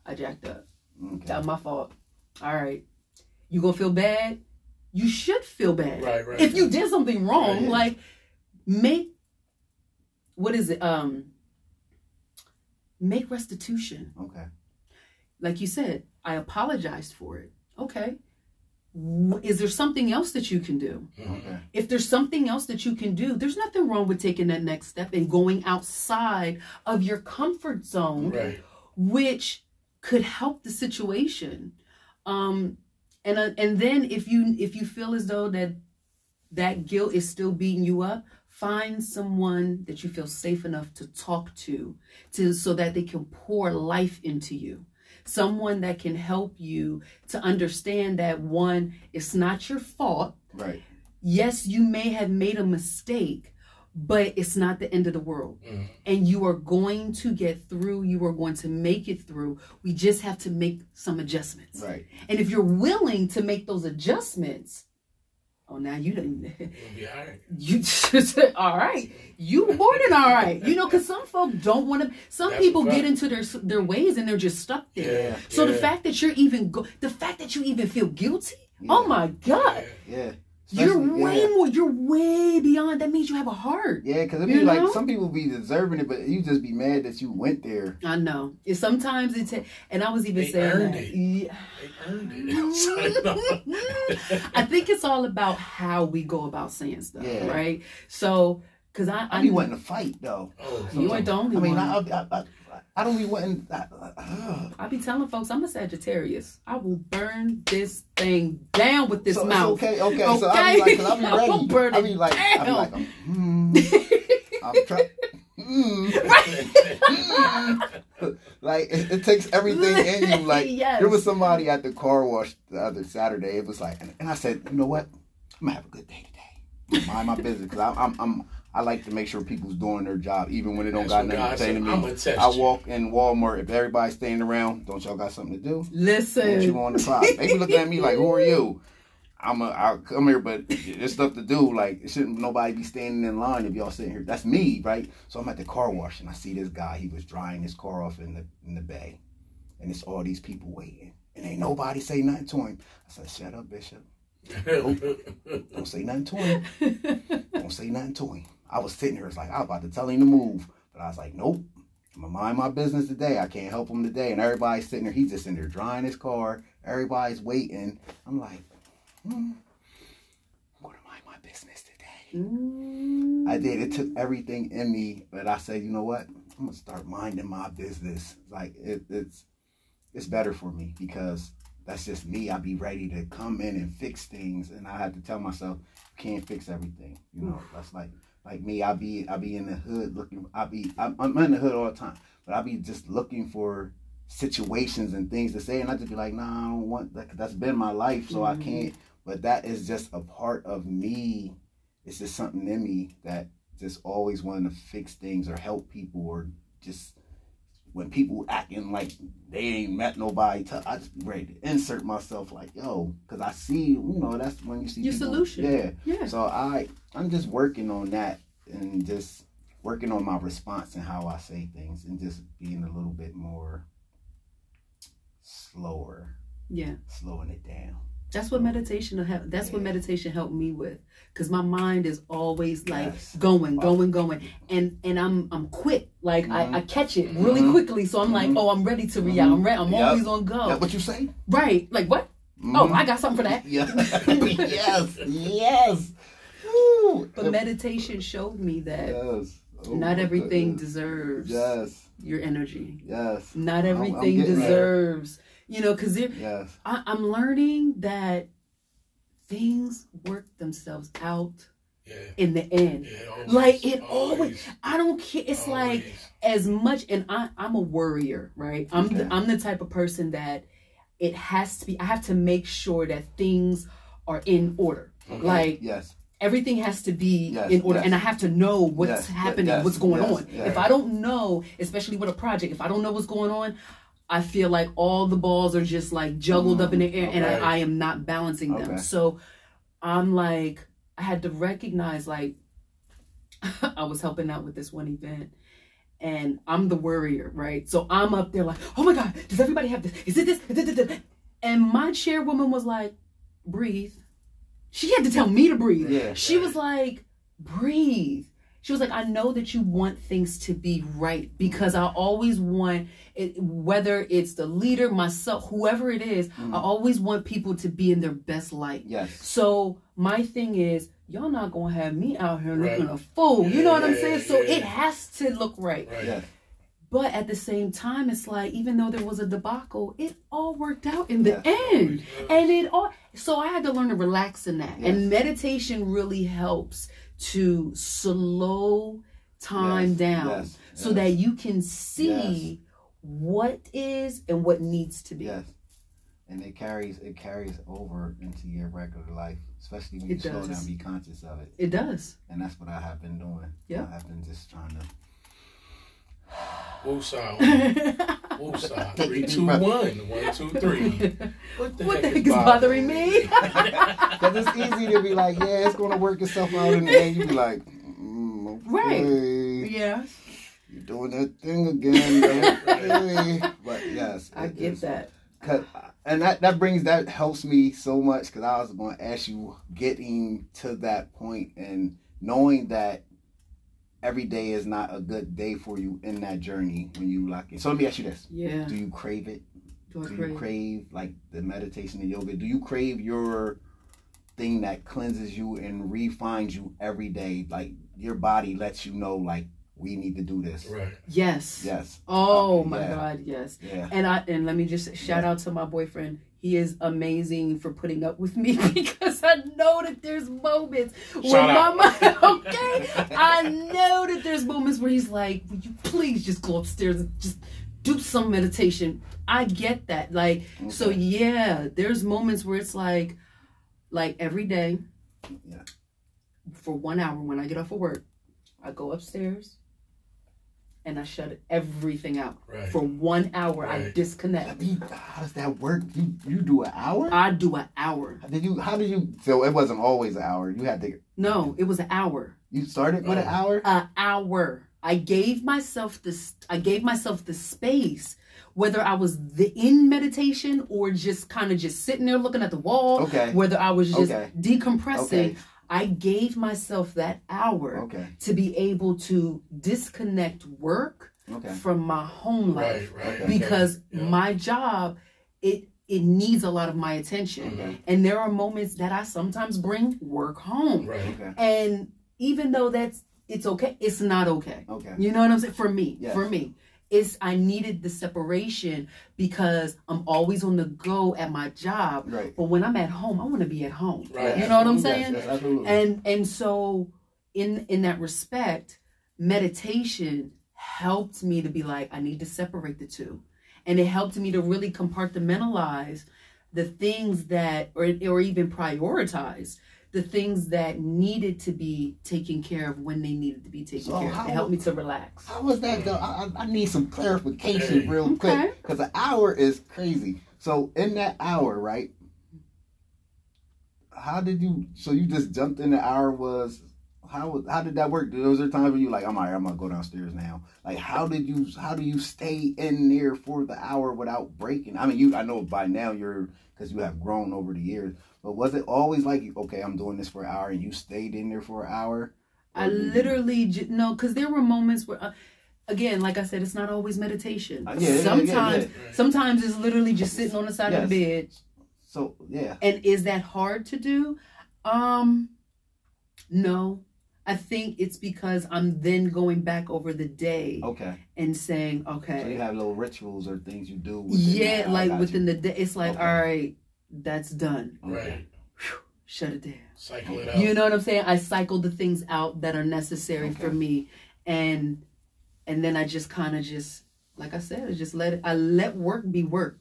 I jacked up. Okay. That's my fault. All right. You gonna feel bad? You should feel bad. Right, right. If you did something wrong, Right. like make what is it? Um make restitution. Okay. Like you said, I apologized for it. Okay. W- Is there something else that you can do? Mhm. Okay. If there's something else that you can do, there's nothing wrong with taking that next step and going outside of your comfort zone Right. which could help the situation um and uh, and then if you if you feel as though that that guilt is still beating you up find someone that you feel safe enough to talk to to so that they can pour life into you someone that can help you to understand that one it's not your fault Right. yes you may have made a mistake but it's not the end of the world Mhm. and you are going to get through you are going to make it through we just have to make some adjustments Right. and if you're willing to make those adjustments oh now you didn't We'll be all right. you just all right. You more than all right. You know because some folk don't want to some That's people get into their their ways and they're just stuck there. Yeah. so the fact that you're even go the fact that you even feel guilty? Oh my god. Yeah. Yeah. you're way yeah. more you're way beyond that means you have a heart Yeah, because it You be like know? some people be deserving it, but you just be mad that you went there. I know. It sometimes it's and I was even They saying earned that. it. Yeah. They earned it. I think it's all about how we go about saying stuff, Yeah. right? So, because I, I be wanting to fight though. oh, you ain't the only I mean, one. I, I, I, I don't be wanting. I, uh, I be telling folks I'm a Sagittarius. I will burn this thing down with this so mouth. okay, okay. So I be like, cause I be Okay? Ready. burn I be like, I be down. like, um, hmm, I'm trying. Mm, mm. like it, it takes everything in you. Like Yes. there was somebody at the car wash the other Saturday. It was like, and, and I said, you know what? I'm gonna have a good day today. Mind my business because I'm, I'm, I'm I like to make sure people's doing their job even when they don't That's got nothing God to say said. to me. I'ma test I you. walk in Walmart. If everybody's staying around, don't y'all got something to do? What you Listen. on the clock? They be looking at me like, who are you? I'm a, I'll come here, but there's stuff to do. Like, it shouldn't nobody be standing in line if y'all sitting here. That's me, right? So I'm at the car wash and I see this guy. He was drying his car off in the in the bay, and it's all these people waiting, and ain't nobody say nothing to him. I said, "Shut up, Bishop. Don't say nothing to him. Don't say nothing to him." I was sitting here, it's like I was about to tell him to move, but I was like, "Nope." I'm gonna mind my business today. I can't help him today. And everybody's sitting there. He's just in there drying his car. Everybody's waiting. I'm like, hmm, I'm gonna mind my business today. Mm. I did. It took everything in me, but I said, you know what? I'm gonna start minding my business. Like it, it's it's better for me because that's just me. I be ready to come in and fix things, and I had to tell myself, you can't fix everything. You know, that's like like me. I be I be in the hood looking. I be I'm, I'm in the hood all the time, but I be just looking for situations and things to say, and I just be like, nah, I don't want that. That's been my life, so I Mhm. can't. But that is just a part of me it's just something in me that just always wanting to fix things or help people or just when people acting like they ain't met nobody, t- I just ready to insert myself like yo, because I see you know that's when you see Your people- solution. Yeah, Yeah. so I I'm just working on that and just working on my response and how I say things and just being a little bit more slower, Yeah. slowing it down. That's what meditation will help. That's what meditation helped me with, because my mind is always like Yes. going, going, going, and and I'm I'm quick. Like Mhm. I, I catch it really Mhm. quickly, so I'm like, Mhm. oh, I'm ready to react. I'm ready. I'm Yep. always on go. That what you say? Right? Like what? Oh. I got something for that. Yeah. yes, yes. Woo. But meditation showed me that yes. Oh not everything goodness. deserves Yes, your energy. yes, Not I'm- I'm everything getting there. deserves. You know, because yes. I, I'm learning that things work themselves out Yeah. in the end. Yeah, always, Like, it always- I don't care. It's like as much, and I, I'm a worrier, right? I'm Okay. the, I'm the type of person that it has to be. I have to make sure that things are in order. Okay. Like Yes, everything has to be Yes, in order, yes. and I have to know what's Yes, happening, yes, what's going yes, on. yes. If I don't know, especially with a project, if I don't know what's going on. I feel like all the balls are just like juggled up in the air, and. I, I am not balancing them. Okay. So I'm like, I had to recognize like I was helping out with this one event and I'm the worrier, right? So I'm up there like, oh my God, does everybody have this? Is it this? Is it this? And my chairwoman was like, breathe. She had to tell me to breathe. Yeah. She was like, breathe. She was like, I know that you want things to be right because I always want it, whether it's the leader, myself, whoever it is, Mm. I always want people to be in their best light. yes. So my thing is, y'all not gonna have me out here Right. looking a fool. You know what I'm Yeah, saying? So yeah. it has to look right. Right. Yes. But at the same time, it's like even though there was a debacle, it all worked out in the Yes. end. And it all so I had to learn to relax in that. Yes. And meditation really helps to slow time Yes, down yes, so yes. that you can see what is and what needs to be. Yes. And it carries it carries over into your regular life, especially when It you slow does. down, be conscious of it. It does. And that's what I have been doing. Yeah. I have been just trying to Woosah. Woosah. Take a Three, deep two, breath. one. One, two, three. What the, what the heck is bothering me? Because it's easy to be like, yeah, it's going to work itself out in the end. You be like, mm, Right. okay. yeah, You're doing that thing again. okay. But yes. I it get is- that. Cause, and that, that brings that helps me so much because I was going to ask you getting to that point and knowing that every day is not a good day for you in that journey when you lock it. So let me ask you this: Yeah. Do you crave it? Do I Do you crave? crave like the meditation and yoga? Do you crave your thing that cleanses you and refines you every day? Like your body lets you know, like we need to do this. Right. Yes. Yes. Oh Okay, my yeah. God, yes. Yeah. And I and let me just shout out to my boyfriend. He is amazing for putting up with me because I know that there's moments when Shout my out. mind, okay, I know that there's moments where he's like, "Will you please just go upstairs and just do some meditation. I get that. Like, so yeah, there's moments where it's like, like every day, Yeah. for one hour when I get off of work, I go upstairs and I shut everything out. Right. For one hour, I Right. I disconnect. mean, how does that work? You you do an hour? I do an hour. How did you? How did you? So it wasn't always an hour. You had to. No, it was an hour. You started with an Oh. hour. An hour. I gave myself this. I gave myself the space, whether I was the, in meditation or just kind of just sitting there looking at the wall. Okay. Whether I was just Okay. decompressing, Okay. I gave myself that hour Okay. to be able to disconnect work Okay. from my home life Right, right. Okay. because Yeah. my job it it needs a lot of my attention and there are moments that I sometimes bring work home Right. Okay. and even though that's it's okay it's not okay Okay. you know what I'm saying for me Yes. for me it's I needed the separation because I'm always on the go at my job Right. but when I'm at home I want to be at home Right. you know what I'm saying yes, absolutely. and and so in in that respect meditation helped me to be like i need to separate the two and it helped me to really compartmentalize the things that or or even prioritize the things that needed to be taken care of when they needed to be taken So care of it helped me to relax How was that though? I, I need some clarification real quick because an hour is crazy. So in that hour, right? How did you? So you just jumped in the hour was how? How did that work? Was there times when you like, I'm alright, I'm gonna go downstairs now. Like, how did you? How do you stay in there for the hour without breaking? I mean, you. I know by now you're because you have grown over the years. But was it always like, okay, I'm doing this for an hour, and you stayed in there for an hour? I you- literally no, because there were moments where, uh, again, like I said, it's not always meditation. Uh, yeah, yeah, yeah, sometimes, yeah. sometimes it's literally just sitting on the side of the bed. So yeah. And is that hard to do? Um, no. I think it's because I'm then going back over the day Okay. and saying, okay. So you have little rituals or things you do. Within yeah, that. I like within you. the day, it's like, Okay. all right, that's done. Right. Shut it down. Cycle it out. You know what I'm saying? I cycle the things out that are necessary for me, and and then I just kind of just like I said, I just let it. I let work be work,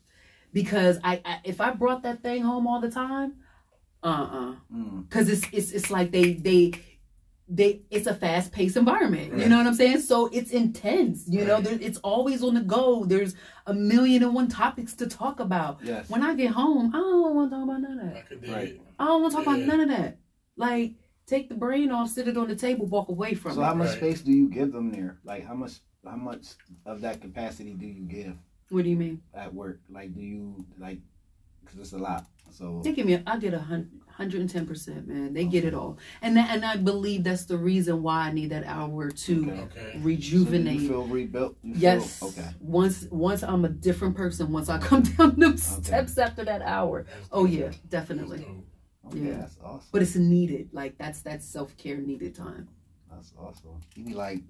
because I, I if I brought that thing home all the time, uh uh Mm. because it's it's it's like they they. They, it's a fast paced environment. You know what I'm saying? So it's intense. You know, there, it's always on the go. There's a million and one topics to talk about. Yes. When I get home, I don't want to talk about none of that. I Right. I don't want to talk about none of that. Like, take the brain off, sit it on the table, walk away from so it. So how much Right. space do you give them there? Like how much how much of that capacity do you give What do you mean? at work? Like do you like because it's a lot. So They give me, a, I get a hun- hundred and ten percent, man. They get it all, and that, and I believe that's the reason why I need that hour to Okay. Okay. so rejuvenate. you feel rebuilt? You feel- yes. okay. Once, once I'm a different person. Once I come down them steps after that hour. That's Oh dope. yeah, definitely. dope. Okay. Yeah. That's awesome. But it's needed. Like that's that self care needed time. That's awesome. You be like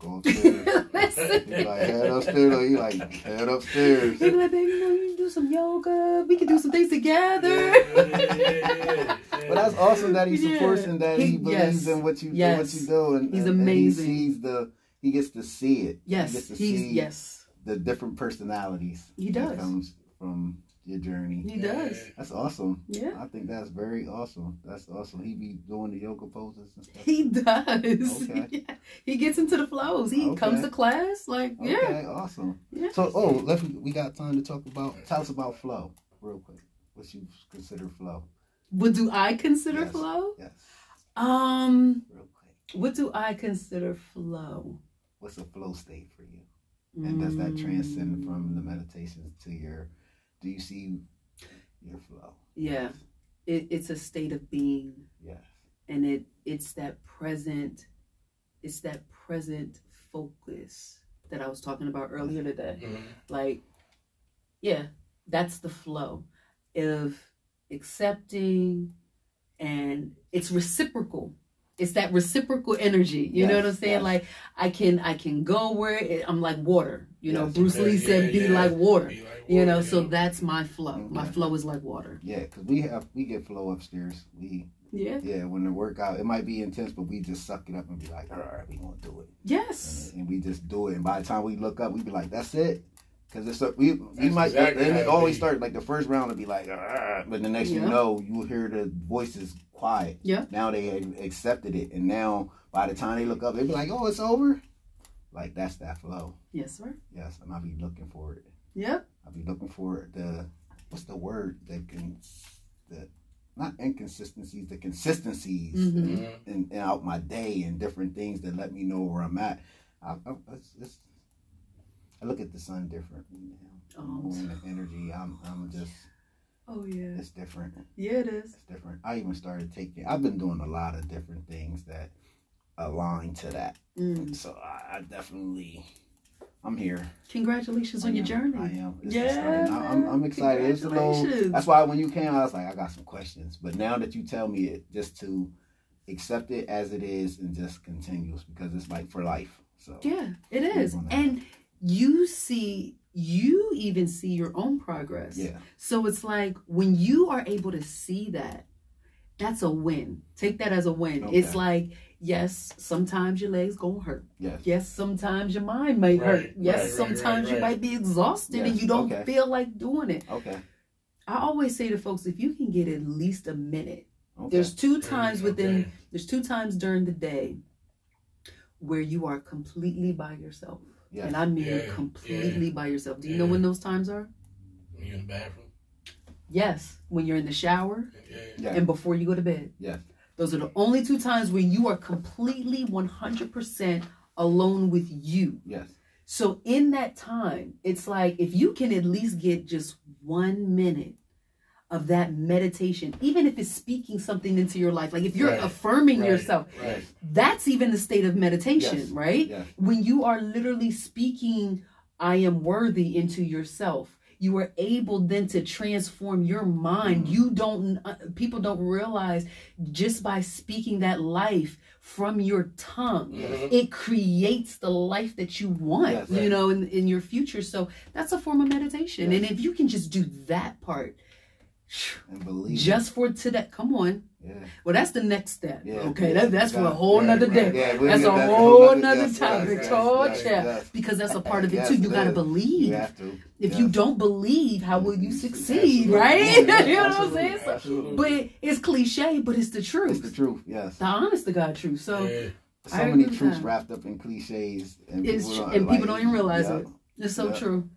go upstairs. Listen. you like head upstairs. Or you like head upstairs. Be like, baby, you know, you can do some yoga. We can do some things together. Yeah, yeah. But that's awesome that he supports and that he, He- believes yes. in what you Yes. what you do, and He's and- and amazing. he sees the he gets to see it. Yes, he gets to he's see yes, the different personalities. He does. comes from your journey. he does. That's awesome. Yeah, I think that's very awesome. That's awesome. He be doing the yoga poses and stuff. he does. Okay. Yeah. He gets into the flows. He Okay. comes to class like yeah, Okay, awesome. yeah. So, oh, let's we got time to talk about. Tell us about flow, real quick. What you consider flow? What do I consider Yes. flow? Yes, Um, real quick. what do I consider flow? What's a flow state for you? And does that transcend from the meditations to your? Do you see your flow? Yeah, it, it's a state of being, Yes. and it it's that present, it's that present focus that I was talking about earlier today. Mhm. like yeah that's the flow of accepting and it's reciprocal it's that reciprocal energy you know what i'm saying yes. like i can i can go where it, i'm like water you know Yes, bruce okay, lee said be like water Be like You know, Yeah. so that's my flow. My flow is like water. Yeah, because we have we get flow upstairs. We Yeah. yeah, when the workout it might be intense, but we just suck it up and be like, all right, we gonna do it, Yes. and, and we just do it. And by the time we look up, we be like, that's it. Because it's a, we we That's might exactly and it it always be. start like the first round will be like, "Arr," but the next Yeah. you know you hear the voices quiet. Yeah. Now they have accepted it, and now by the time they look up, they be like, oh, it's over. Like that's that flow. Yes, sir. Yes, and I'll be looking for it. Yep. I'll be looking for the what's the word that can the not inconsistencies, the consistencies Mhm. Mhm. in, in out my day and different things that let me know where I'm at. I, I, it's, it's, I look at the sun different now. Oh. The energy. I'm I'm just Oh yeah. it's different. Yeah, it is. It's different. I even started taking. I've been doing a lot of different things that align to that. Mm. So I, I definitely. I'm here. Congratulations I on your journey. I am. It's Yeah. I'm, I'm excited. It's a little. Congratulations. That's why when you came, I was like, I got some questions. But now that you tell me it, just to accept it as it is and just continues because it's like for life. So Yeah, it is. And you see, you even see your own progress. yeah, So it's like when you are able to see that, that's a win. Take that as a win. Okay. It's like, yes, sometimes your legs gonna hurt. yes, Yes, sometimes your mind may Right, hurt. Yes, right, right, sometimes right, you right. might be exhausted and Yes, you don't okay. feel like doing it. okay, I always say to folks, if you can get at least a minute, okay. there's two Okay, times within okay. there's two times during the day where you are completely by yourself. Yes. And I mean Yeah, completely by yourself. Do you Yeah. know when those times are? When you're in the bathroom. Yes, when you're in the shower Yeah. yeah, and before you go to bed. Yes. Those are the only two times where you are completely 100% alone with you. yes, So in that time, it's like if you can at least get just one minute of that meditation, even if it's speaking something into your life, like if you're Right, affirming right, yourself, Right. that's even the state of meditation, Yes, right? yes. When you are literally speaking, I am worthy into yourself. You are able then to transform your mind. Mm-hmm. You don't, uh, people don't realize just by speaking that life from your tongue, Mhm. it creates the life that you want, Yes. you know, in, in your future. So that's a form of meditation. And if you can just do that part, and believe. it. Just for today, come on. yeah, Well, that's the next step. yeah. okay, yeah, that, that's for a whole Right, nother right, day. Yeah, That's a whole yes, nother topic. yes, Oh, yes, yeah. yes. Because that's a part of it too. You gotta believe. You have to. If Yes. you don't believe, how will you You succeed, absolutely. right? Yeah, you know what I'm saying? So- but it's cliche, but it's the truth. It's the truth. Yes. the honest to God truth. So yeah. so I many agree truths that. wrapped up in cliches, and It's people tr- don't, and people like, don't even realize yeah, it. it's so Yeah. true.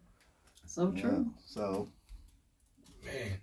So true. So Man, you know,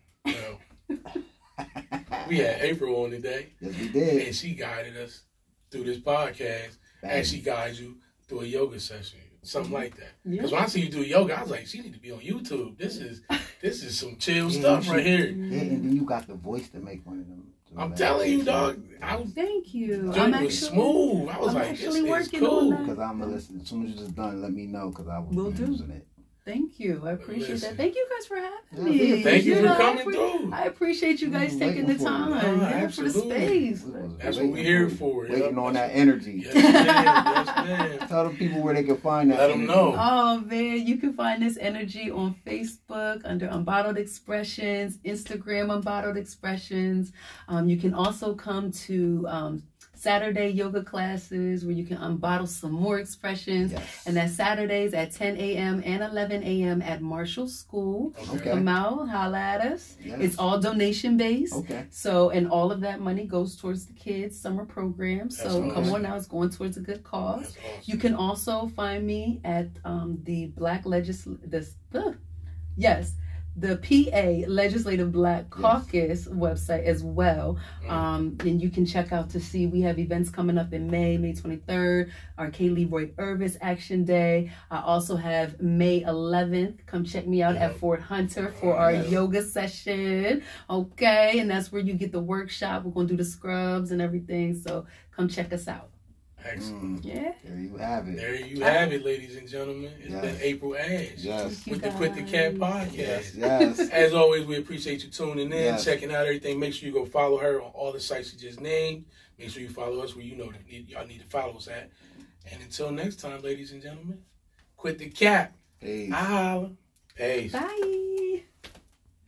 we had April on today, yes, we did. and she guided us through this podcast, Bang. and she guides you through a yoga session, something mm-hmm. like that. Yeah. Because when I see you do yoga, I was like, she need to be on YouTube. This is this is some chill stuff right here. Yeah, and then you got the voice to make one of them. I'm telling you, dog. I was Thank you. Dude, I'm it actually was smooth. I was I'm like, this actually is working on cool. Because I'm gonna listen. As soon as it's done, let me know because I will Will be do. using it. Thank you. I appreciate Listen. that. Thank you guys for having Yeah, me. we- Thank you for know, I coming appre- through. I appreciate you guys taking the time No, yeah, for the space. We That's what waiting we here you. for. Waiting Yep. on that energy. Yes, ma'am. Yes, ma'am. Tell the people where they can find that. Let 'em energy. know. Oh man, you can find this energy on Facebook under UnBottled Expressionz, Instagram UnBottled Expressionz. Um, you can also come to um, Saturday yoga classes where you can unbottle some more expressions. Yes. And that's Saturdays at 10 a.m. and 11 a.m. at Marshall School. Okay. Come out, holla at us. Yes. It's all donation based. okay. So, and all of that money goes towards the kids' summer program. So, That's come on now, it's going towards a good cause. Awesome. You can also find me at um, the Black Legisl this uh, yes the PA Legislative Black Caucus website as well. Mm. Um, and you can check out to see we have events coming up in May, May 23rd, our K. Leroy Irvis Action Day. I also have May 11th. Come check me out at Fort Hunter for our Yes. yoga session. Okay, and that's where you get the workshop. We're gonna do the scrubs and everything. So come check us out. Excellent. Mm, Yeah. there you have it. There you have it, ladies and gentlemen. It's Yes. been April Ashe Yes. With the Quit the Cap podcast. Yes. Yes. As always, we appreciate you tuning in, Yes. checking out everything. Make sure you go follow her on all the sites she just named. Make sure you follow us where you know that y'all need to follow us at. And until next time, ladies and gentlemen, quit the cap. Peace. I holla. Peace. Bye.